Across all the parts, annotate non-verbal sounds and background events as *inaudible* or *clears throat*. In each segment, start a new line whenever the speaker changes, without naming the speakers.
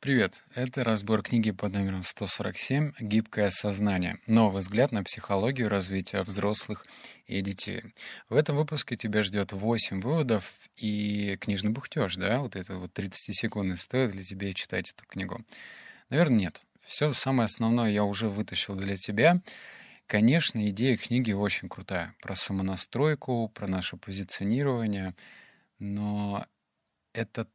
Привет, это разбор книги под номером 147 «Гибкое сознание. Новый взгляд на психологию развития взрослых и детей». В этом выпуске тебя ждет 8 выводов и книжный бухтеж, да? Вот это вот 30 секунд стоит для тебя читать эту книгу. Наверное, нет. Все самое основное я уже вытащил для тебя. Конечно, идея книги очень крутая. Про самонастройку, про наше позиционирование. Но это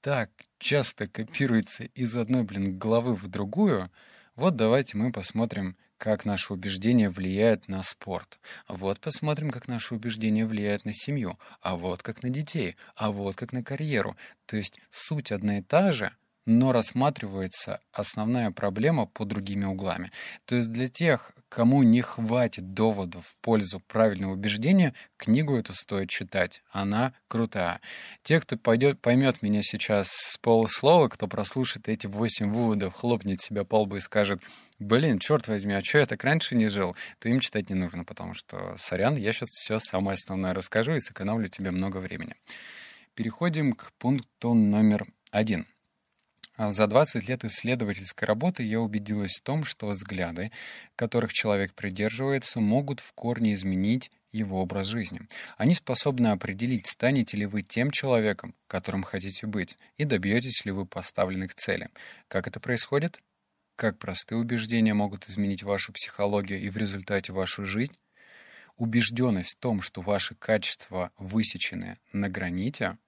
так часто копируется из одной, блин, головы в другую, вот давайте мы посмотрим, как наши убеждения влияют на спорт. Вот посмотрим, как наши убеждения влияют на семью. А вот как на детей. А вот как на карьеру. То есть суть одна и та же, но рассматривается основная проблема по другими углами. То есть для тех, кому не хватит доводов в пользу правильного убеждения, книгу эту стоит читать. Она крутая. Те, кто пойдет, поймет меня сейчас с полуслова, кто прослушает эти восемь выводов, хлопнет себя по лбу и скажет, блин, черт возьми, а что я так раньше не жил, то им читать не нужно, потому что, сорян, я сейчас все самое основное расскажу и сэкономлю тебе много времени. Переходим к пункту номер один — а за 20 лет исследовательской работы я убедилась в том, что взгляды, которых человек придерживается, могут в корне изменить его образ жизни. Они способны определить, станете ли вы тем человеком, которым хотите быть, и добьетесь ли вы поставленных целей. Как это происходит? Как простые убеждения могут изменить вашу психологию и в результате вашу жизнь? Убежденность в том, что ваши качества высечены на граните,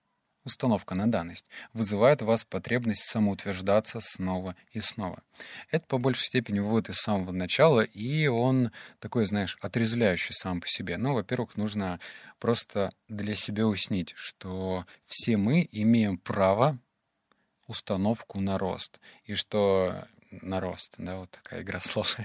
установка на данность, вызывает у вас потребность самоутверждаться снова и снова. Это по большей степени вывод из самого начала, и он такой, знаешь, отрезвляющий сам по себе. Ну, во-первых, нужно просто для себя уснить, что все мы имеем право установку на рост, и что на рост, да, вот такая игра *laughs* слов,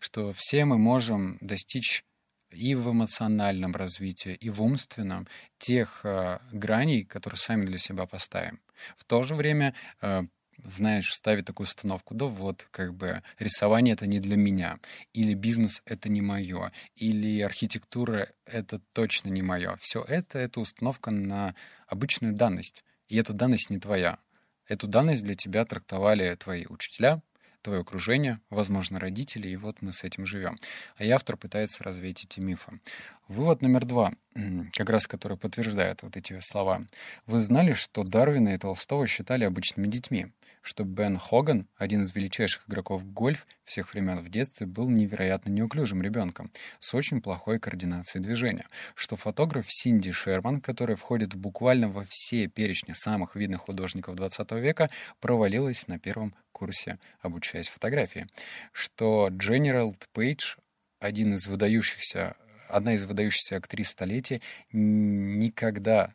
что все мы можем достичь и в эмоциональном развитии, и в умственном тех э, граней, которые сами для себя поставим. В то же время, э, знаешь, ставить такую установку, да вот, как бы, рисование — это не для меня, или бизнес — это не мое, или архитектура — это точно не мое. Все это — это установка на обычную данность, и эта данность не твоя. Эту данность для тебя трактовали твои учителя, твое окружение, возможно, родители, и вот мы с этим живем. А и автор пытается развеять эти мифы. Вывод номер два, как раз который подтверждает вот эти слова. Вы знали, что Дарвина и Толстого считали обычными детьми? Что Бен Хоган, один из величайших игроков гольф всех времен в детстве, был невероятно неуклюжим ребенком с очень плохой координацией движения? Что фотограф Синди Шерман, который входит буквально во все перечни самых видных художников 20 века, провалилась на первом курсе, обучаясь фотографии? Что Дженерал Пейдж, один из выдающихся одна из выдающихся актрис столетия, никогда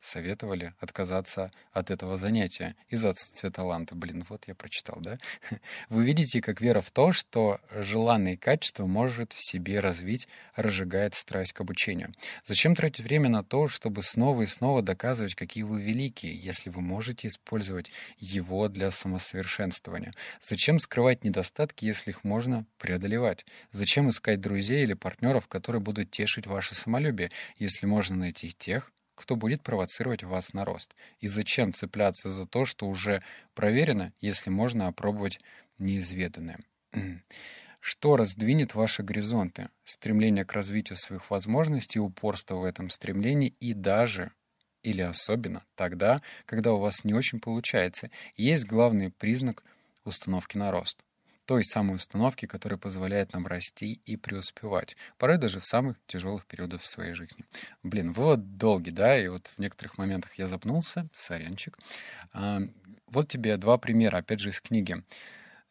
советовали отказаться от этого занятия из-за отсутствия таланта. Блин, вот я прочитал, да? *laughs* Вы видите, как вера в то, что желанные качества может в себе развить, разжигает страсть к обучению. Зачем тратить время на то, чтобы снова и снова доказывать, какие вы великие, если вы можете использовать его для самосовершенствования? Зачем скрывать недостатки, если их можно преодолевать? Зачем искать друзей или партнеров, которые будут тешить ваше самолюбие, если можно найти тех, кто будет провоцировать вас на рост. И зачем цепляться за то, что уже проверено, если можно опробовать неизведанное. *clears throat* Что раздвинет ваши горизонты? Стремление к развитию своих возможностей, упорство в этом стремлении и даже или особенно тогда, когда у вас не очень получается, есть главный признак установки на рост той самой установки, которая позволяет нам расти и преуспевать, порой даже в самых тяжелых периодах своей жизни. Блин, вывод долгий, да, и вот в некоторых моментах я запнулся, сорянчик. А, вот тебе два примера, опять же, из книги.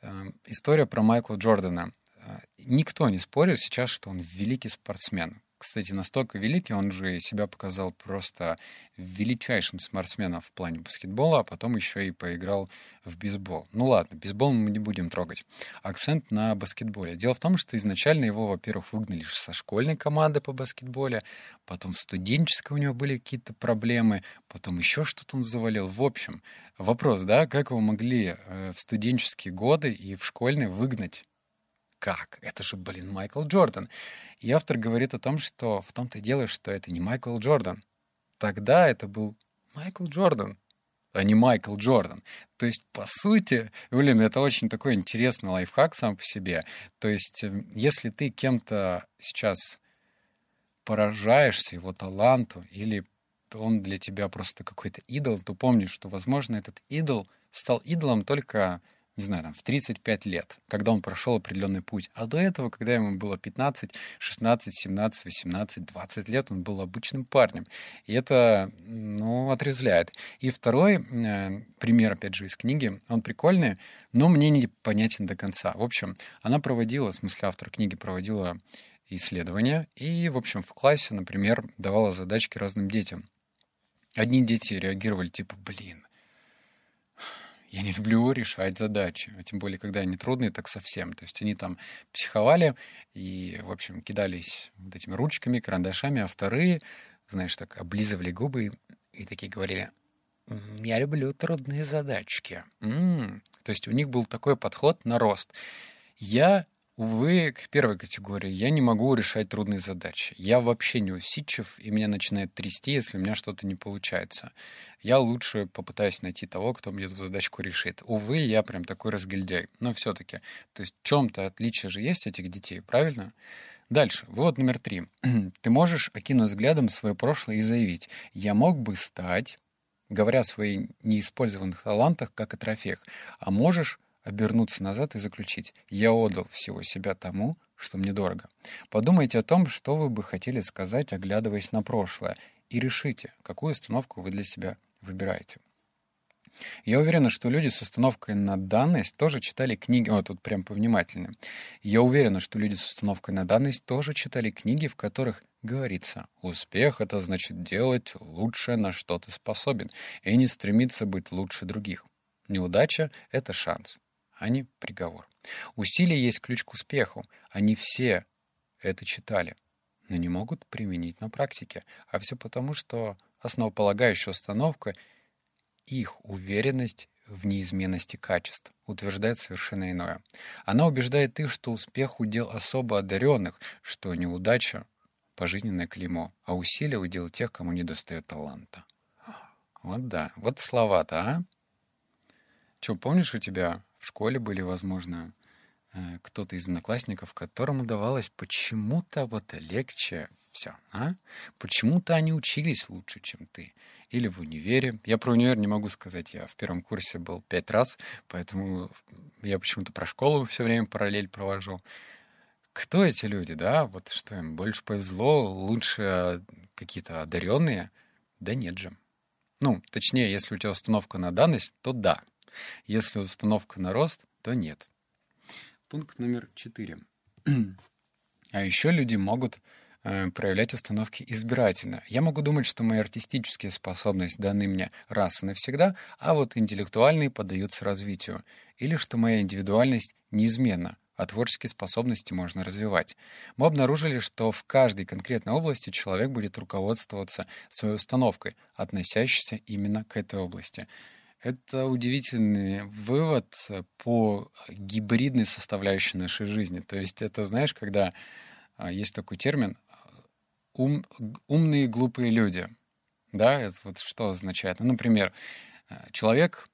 А, история про Майкла Джордана. А, никто не спорит сейчас, что он великий спортсмен кстати, настолько великий, он же себя показал просто величайшим спортсменом в плане баскетбола, а потом еще и поиграл в бейсбол. Ну ладно, бейсбол мы не будем трогать. Акцент на баскетболе. Дело в том, что изначально его, во-первых, выгнали со школьной команды по баскетболе, потом в студенческой у него были какие-то проблемы, потом еще что-то он завалил. В общем, вопрос, да, как его могли э, в студенческие годы и в школьные выгнать как? Это же, блин, Майкл Джордан. И автор говорит о том, что в том-то и дело, что это не Майкл Джордан. Тогда это был Майкл Джордан. а не Майкл Джордан. То есть, по сути, блин, это очень такой интересный лайфхак сам по себе. То есть, эм, если ты кем-то сейчас поражаешься его таланту или он для тебя просто какой-то идол, то помни, что, возможно, этот идол стал идолом только не знаю, там, в 35 лет, когда он прошел определенный путь. А до этого, когда ему было 15, 16, 17, 18, 20 лет, он был обычным парнем. И это, ну, отрезвляет. И второй э, пример, опять же, из книги, он прикольный, но мне не понятен до конца. В общем, она проводила, в смысле автор книги проводила исследования, и, в общем, в классе, например, давала задачки разным детям. Одни дети реагировали типа, блин, я не люблю решать задачи, а тем более, когда они трудные, так совсем. То есть они там психовали и, в общем, кидались вот этими ручками, карандашами, а вторые, знаешь, так облизывали губы и такие говорили, я люблю трудные задачки. М-м-м. То есть у них был такой подход на рост. Я Увы, к первой категории. Я не могу решать трудные задачи. Я вообще не усидчив, и меня начинает трясти, если у меня что-то не получается. Я лучше попытаюсь найти того, кто мне эту задачку решит. Увы, я прям такой разгильдяй. Но все-таки, то есть в чем-то отличие же есть этих детей, правильно? Дальше. Вывод номер три. *clears throat* Ты можешь окинуть взглядом свое прошлое и заявить, я мог бы стать, говоря о своих неиспользованных талантах, как о трофеях, а можешь обернуться назад и заключить «Я отдал всего себя тому, что мне дорого». Подумайте о том, что вы бы хотели сказать, оглядываясь на прошлое, и решите, какую установку вы для себя выбираете. Я уверена, что люди с установкой на данность тоже читали книги... Вот тут прям повнимательнее. Я уверена, что люди с установкой на данность тоже читали книги, в которых говорится, успех — это значит делать лучшее, на что ты способен, и не стремиться быть лучше других. Неудача — это шанс а не приговор. Усилие есть ключ к успеху. Они все это читали, но не могут применить на практике. А все потому, что основополагающая установка — их уверенность в неизменности качеств, утверждает совершенно иное. Она убеждает их, что успех удел особо одаренных, что неудача — пожизненное клеймо, а усилия — удел тех, кому не достает таланта. Вот да, вот слова-то, а? Че, помнишь, у тебя в школе были, возможно, э, кто-то из одноклассников, которому давалось почему-то вот легче все, а? Почему-то они учились лучше, чем ты. Или в универе. Я про универ не могу сказать. Я в первом курсе был пять раз, поэтому я почему-то про школу все время параллель провожу. Кто эти люди, да? Вот что им больше повезло, лучше какие-то одаренные? Да нет же. Ну, точнее, если у тебя установка на данность, то да, если установка на рост, то нет. Пункт номер четыре. *clears throat* А еще люди могут э, проявлять установки избирательно. Я могу думать, что мои артистические способности даны мне раз и навсегда, а вот интеллектуальные поддаются развитию. Или что моя индивидуальность неизменна, а творческие способности можно развивать. Мы обнаружили, что в каждой конкретной области человек будет руководствоваться своей установкой, относящейся именно к этой области. Это удивительный вывод по гибридной составляющей нашей жизни. То есть это, знаешь, когда а, есть такой термин ум, умные глупые люди. Да, это вот что означает? Ну, например, а, человек,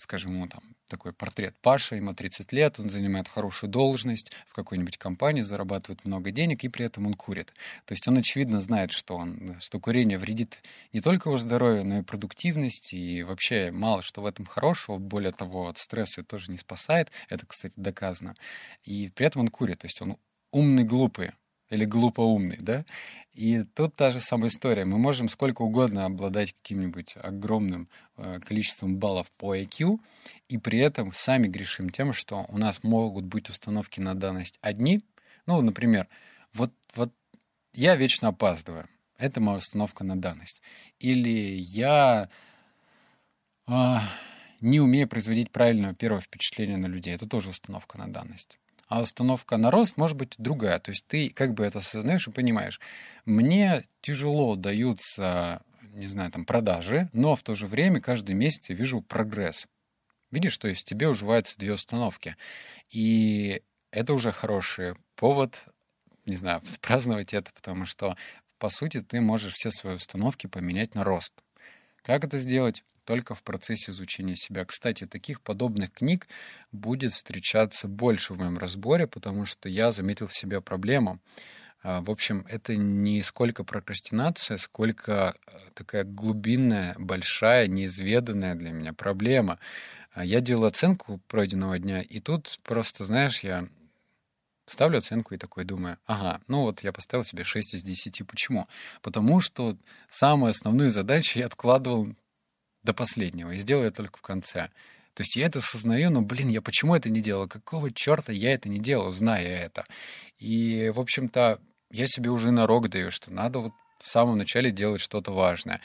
скажем, ему там такой портрет Паша, ему 30 лет, он занимает хорошую должность в какой-нибудь компании, зарабатывает много денег, и при этом он курит. То есть он, очевидно, знает, что, он, что курение вредит не только его здоровью, но и продуктивности, и вообще мало что в этом хорошего. Более того, от стресса тоже не спасает. Это, кстати, доказано. И при этом он курит. То есть он умный, глупый или глупо умный, да? И тут та же самая история. Мы можем сколько угодно обладать каким-нибудь огромным э, количеством баллов по IQ, и при этом сами грешим тем, что у нас могут быть установки на данность одни. Ну, например, вот, вот я вечно опаздываю. Это моя установка на данность. Или я э, не умею производить правильное первое впечатление на людей. Это тоже установка на данность а установка на рост может быть другая. То есть ты как бы это осознаешь и понимаешь. Мне тяжело даются, не знаю, там продажи, но в то же время каждый месяц я вижу прогресс. Видишь, то есть тебе уживаются две установки. И это уже хороший повод, не знаю, *laughs* праздновать это, потому что, по сути, ты можешь все свои установки поменять на рост. Как это сделать? Только в процессе изучения себя. Кстати, таких подобных книг будет встречаться больше в моем разборе, потому что я заметил в себе проблему. А, в общем, это не сколько прокрастинация, сколько э, такая глубинная, большая, неизведанная для меня проблема. А, я делал оценку пройденного дня, и тут просто, знаешь, я ставлю оценку и такой думаю, ага, ну вот я поставил себе 6 из 10. Почему? Потому что самую основную задачу я откладывал до последнего и сделал ее только в конце. То есть я это осознаю, но, блин, я почему это не делал? Какого черта я это не делал, зная это? И, в общем-то, я себе уже на рог даю, что надо вот в самом начале делать что-то важное.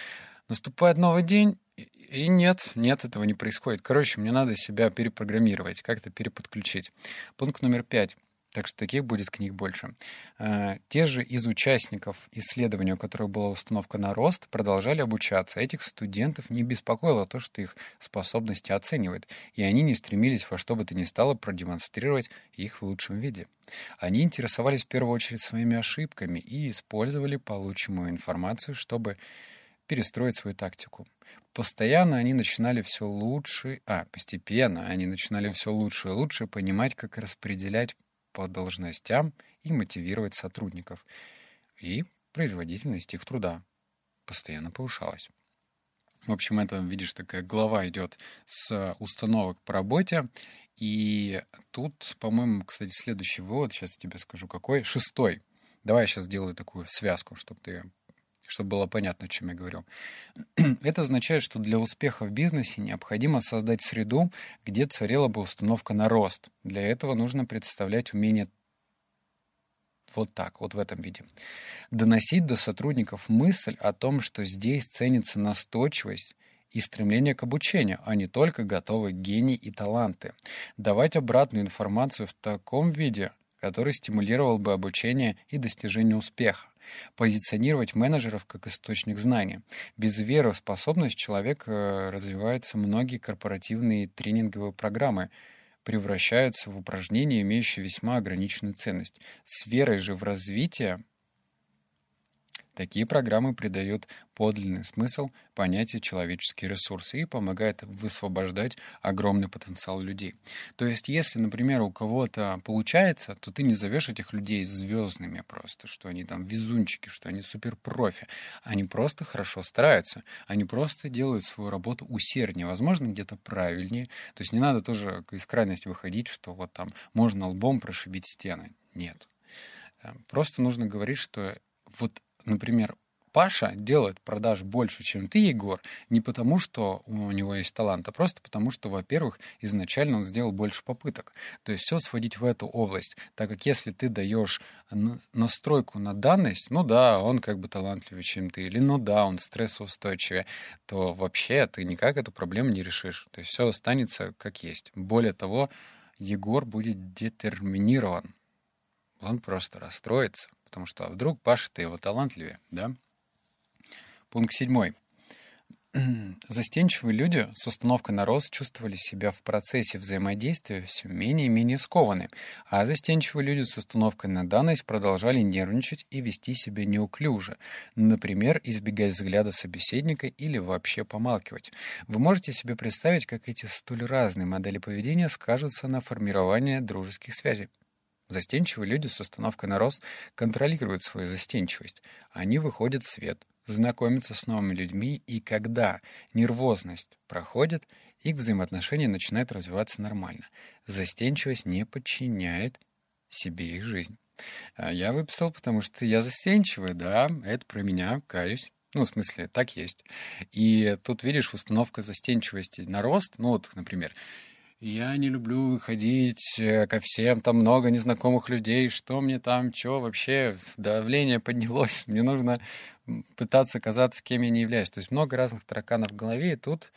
Наступает новый день, и нет, нет, этого не происходит. Короче, мне надо себя перепрограммировать, как-то переподключить. Пункт номер пять. Так что таких будет книг больше. Э, те же из участников исследования, у которых была установка на рост, продолжали обучаться. Этих студентов не беспокоило то, что их способности оценивают, и они не стремились во что бы то ни стало продемонстрировать их в лучшем виде. Они интересовались в первую очередь своими ошибками и использовали полученную информацию, чтобы перестроить свою тактику. Постоянно они начинали все лучше, а, постепенно они начинали все лучше и лучше понимать, как распределять по должностям и мотивировать сотрудников. И производительность их труда постоянно повышалась. В общем, это, видишь, такая глава идет с установок по работе. И тут, по-моему, кстати, следующий вывод, сейчас тебе скажу какой, шестой. Давай я сейчас сделаю такую связку, чтобы ты чтобы было понятно, о чем я говорю. *clears throat* Это означает, что для успеха в бизнесе необходимо создать среду, где царила бы установка на рост. Для этого нужно представлять умение вот так, вот в этом виде. Доносить до сотрудников мысль о том, что здесь ценится настойчивость и стремление к обучению, а не только готовые гении и таланты. Давать обратную информацию в таком виде, который стимулировал бы обучение и достижение успеха позиционировать менеджеров как источник знаний. Без веры в способность человек э, развиваются многие корпоративные тренинговые программы, превращаются в упражнения, имеющие весьма ограниченную ценность. С верой же в развитие Такие программы придают подлинный смысл понятию человеческие ресурсы и помогают высвобождать огромный потенциал людей. То есть, если, например, у кого-то получается, то ты не зовешь этих людей звездными просто, что они там везунчики, что они суперпрофи. Они просто хорошо стараются. Они просто делают свою работу усерднее, возможно, где-то правильнее. То есть не надо тоже из крайности выходить, что вот там можно лбом прошибить стены. Нет. Просто нужно говорить, что вот например, Паша делает продаж больше, чем ты, Егор, не потому, что у него есть талант, а просто потому, что, во-первых, изначально он сделал больше попыток. То есть все сводить в эту область, так как если ты даешь настройку на данность, ну да, он как бы талантливее, чем ты, или ну да, он стрессоустойчивее, то вообще ты никак эту проблему не решишь. То есть все останется как есть. Более того, Егор будет детерминирован. Он просто расстроится потому что а вдруг Паша-то его талантливее, да? Пункт седьмой. *clears throat* Застенчивые люди с установкой на рост чувствовали себя в процессе взаимодействия все менее и менее скованы, а застенчивые люди с установкой на данность продолжали нервничать и вести себя неуклюже, например, избегать взгляда собеседника или вообще помалкивать. Вы можете себе представить, как эти столь разные модели поведения скажутся на формировании дружеских связей. Застенчивые люди с установкой на рост контролируют свою застенчивость. Они выходят в свет, знакомятся с новыми людьми, и когда нервозность проходит, их взаимоотношения начинают развиваться нормально. Застенчивость не подчиняет себе их жизнь. А я выписал, потому что я застенчивый, да, это про меня, каюсь. Ну, в смысле, так есть. И тут, видишь, установка застенчивости на рост, ну вот, например, я не люблю выходить э, ко всем, там много незнакомых людей, что мне там, что вообще, давление поднялось, мне нужно пытаться казаться, кем я не являюсь. То есть много разных тараканов в голове, и тут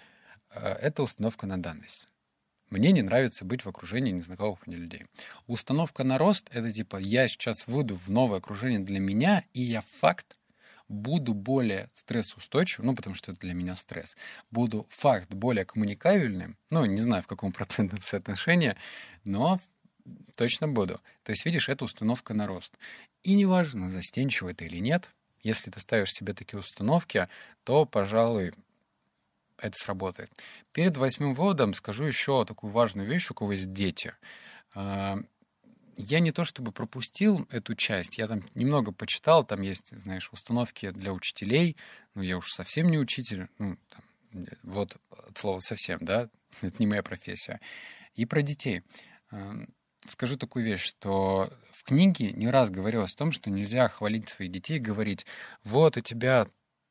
э, это установка на данность. Мне не нравится быть в окружении незнакомых мне людей. Установка на рост — это типа я сейчас выйду в новое окружение для меня, и я факт буду более стрессоустойчивым, ну, потому что это для меня стресс, буду факт более коммуникабельным, ну, не знаю, в каком процентном соотношении, но точно буду. То есть, видишь, это установка на рост. И неважно, застенчиво это или нет, если ты ставишь себе такие установки, то, пожалуй, это сработает. Перед восьмым выводом скажу еще такую важную вещь, у кого есть дети. Я не то чтобы пропустил эту часть, я там немного почитал, там есть, знаешь, установки для учителей, ну, я уж совсем не учитель, ну, там, вот от слова совсем, да, *laughs* это не моя профессия. И про детей. А, скажу такую вещь, что в книге не раз говорилось о том, что нельзя хвалить своих детей, говорить, вот у тебя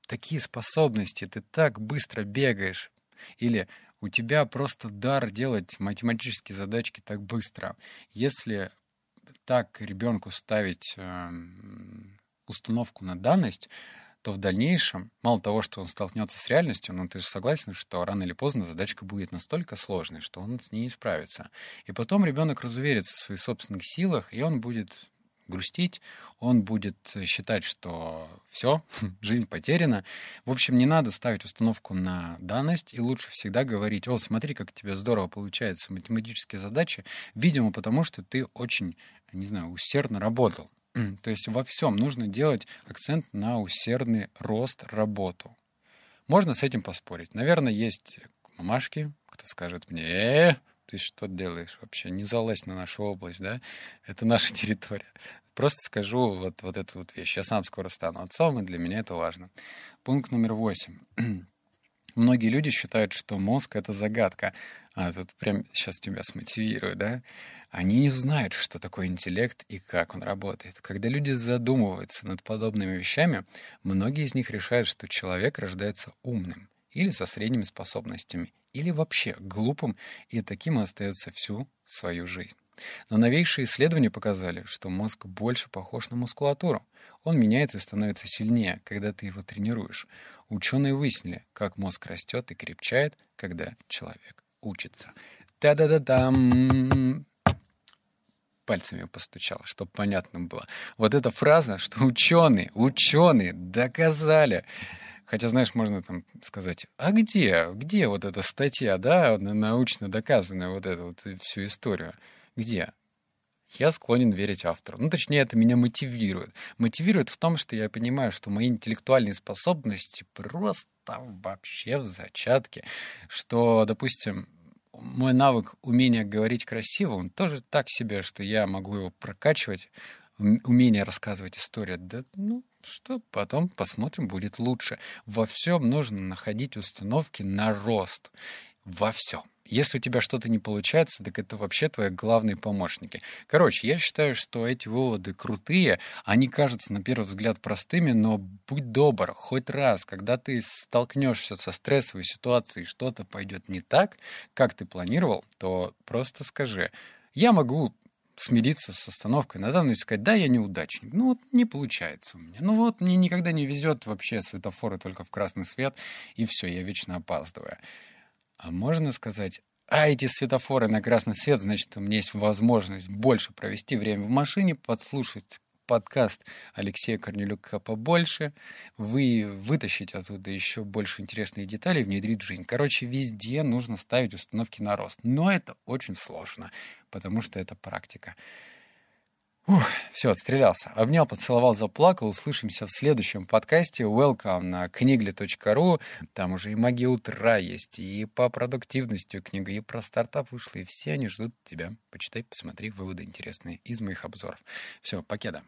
такие способности, ты так быстро бегаешь. Или у тебя просто дар делать математические задачки так быстро. Если так ребенку ставить э, установку на данность, то в дальнейшем, мало того, что он столкнется с реальностью, но ты же согласен, что рано или поздно задачка будет настолько сложной, что он с ней не справится. И потом ребенок разуверится в своих собственных силах, и он будет грустить, он будет считать, что все, *laughs* жизнь потеряна. В общем, не надо ставить установку на данность, и лучше всегда говорить, о, смотри, как у тебя здорово получаются математические задачи, видимо, потому что ты очень, не знаю, усердно работал. *clears throat* То есть во всем нужно делать акцент на усердный рост, работу. Можно с этим поспорить. Наверное, есть мамашки, кто скажет мне, э, ты что делаешь вообще? Не залазь на нашу область, да? Это наша *laughs* территория. Просто скажу вот, вот эту вот вещь. Я сам скоро стану отцом, и для меня это важно. Пункт номер восемь. *clears throat* Многие люди считают, что мозг — это загадка. А тут прям сейчас тебя смотивирую, да? Они не знают, что такое интеллект и как он работает. Когда люди задумываются над подобными вещами, многие из них решают, что человек рождается умным или со средними способностями, или вообще глупым, и таким остается всю свою жизнь. Но новейшие исследования показали, что мозг больше похож на мускулатуру. Он меняется и становится сильнее, когда ты его тренируешь. Ученые выяснили, как мозг растет и крепчает, когда человек учится. Та-да-да-дам! Пальцами постучал, чтобы понятно было. Вот эта фраза, что ученые, ученые доказали, Хотя, знаешь, можно там сказать, а где, где вот эта статья, да, научно доказанная вот эту вот всю историю? Где? Я склонен верить автору. Ну, точнее, это меня мотивирует. Мотивирует в том, что я понимаю, что мои интеллектуальные способности просто вообще в зачатке. Что, допустим, мой навык умения говорить красиво, он тоже так себе, что я могу его прокачивать, умение рассказывать историю. Да, ну, что потом посмотрим, будет лучше. Во всем нужно находить установки на рост. Во всем. Если у тебя что-то не получается, так это вообще твои главные помощники. Короче, я считаю, что эти выводы крутые. Они кажутся на первый взгляд простыми, но будь добр, хоть раз, когда ты столкнешься со стрессовой ситуацией, что-то пойдет не так, как ты планировал, то просто скажи, я могу смириться с остановкой на данную и сказать, да, я неудачник. Ну вот не получается у меня. Ну вот мне никогда не везет вообще светофоры только в красный свет, и все, я вечно опаздываю. А можно сказать, а эти светофоры на красный свет, значит, у меня есть возможность больше провести время в машине, подслушать подкаст Алексея Корнелюка побольше, вы вытащите оттуда еще больше интересных деталей, внедрить в жизнь. Короче, везде нужно ставить установки на рост. Но это очень сложно, потому что это практика. Ух, все, отстрелялся. Обнял, поцеловал, заплакал. Услышимся в следующем подкасте. Welcome на книгли.ру. Там уже и магия утра есть, и по продуктивности книга, и про стартап вышла, и все они ждут тебя. Почитай, посмотри, выводы интересные из моих обзоров. Все, покеда.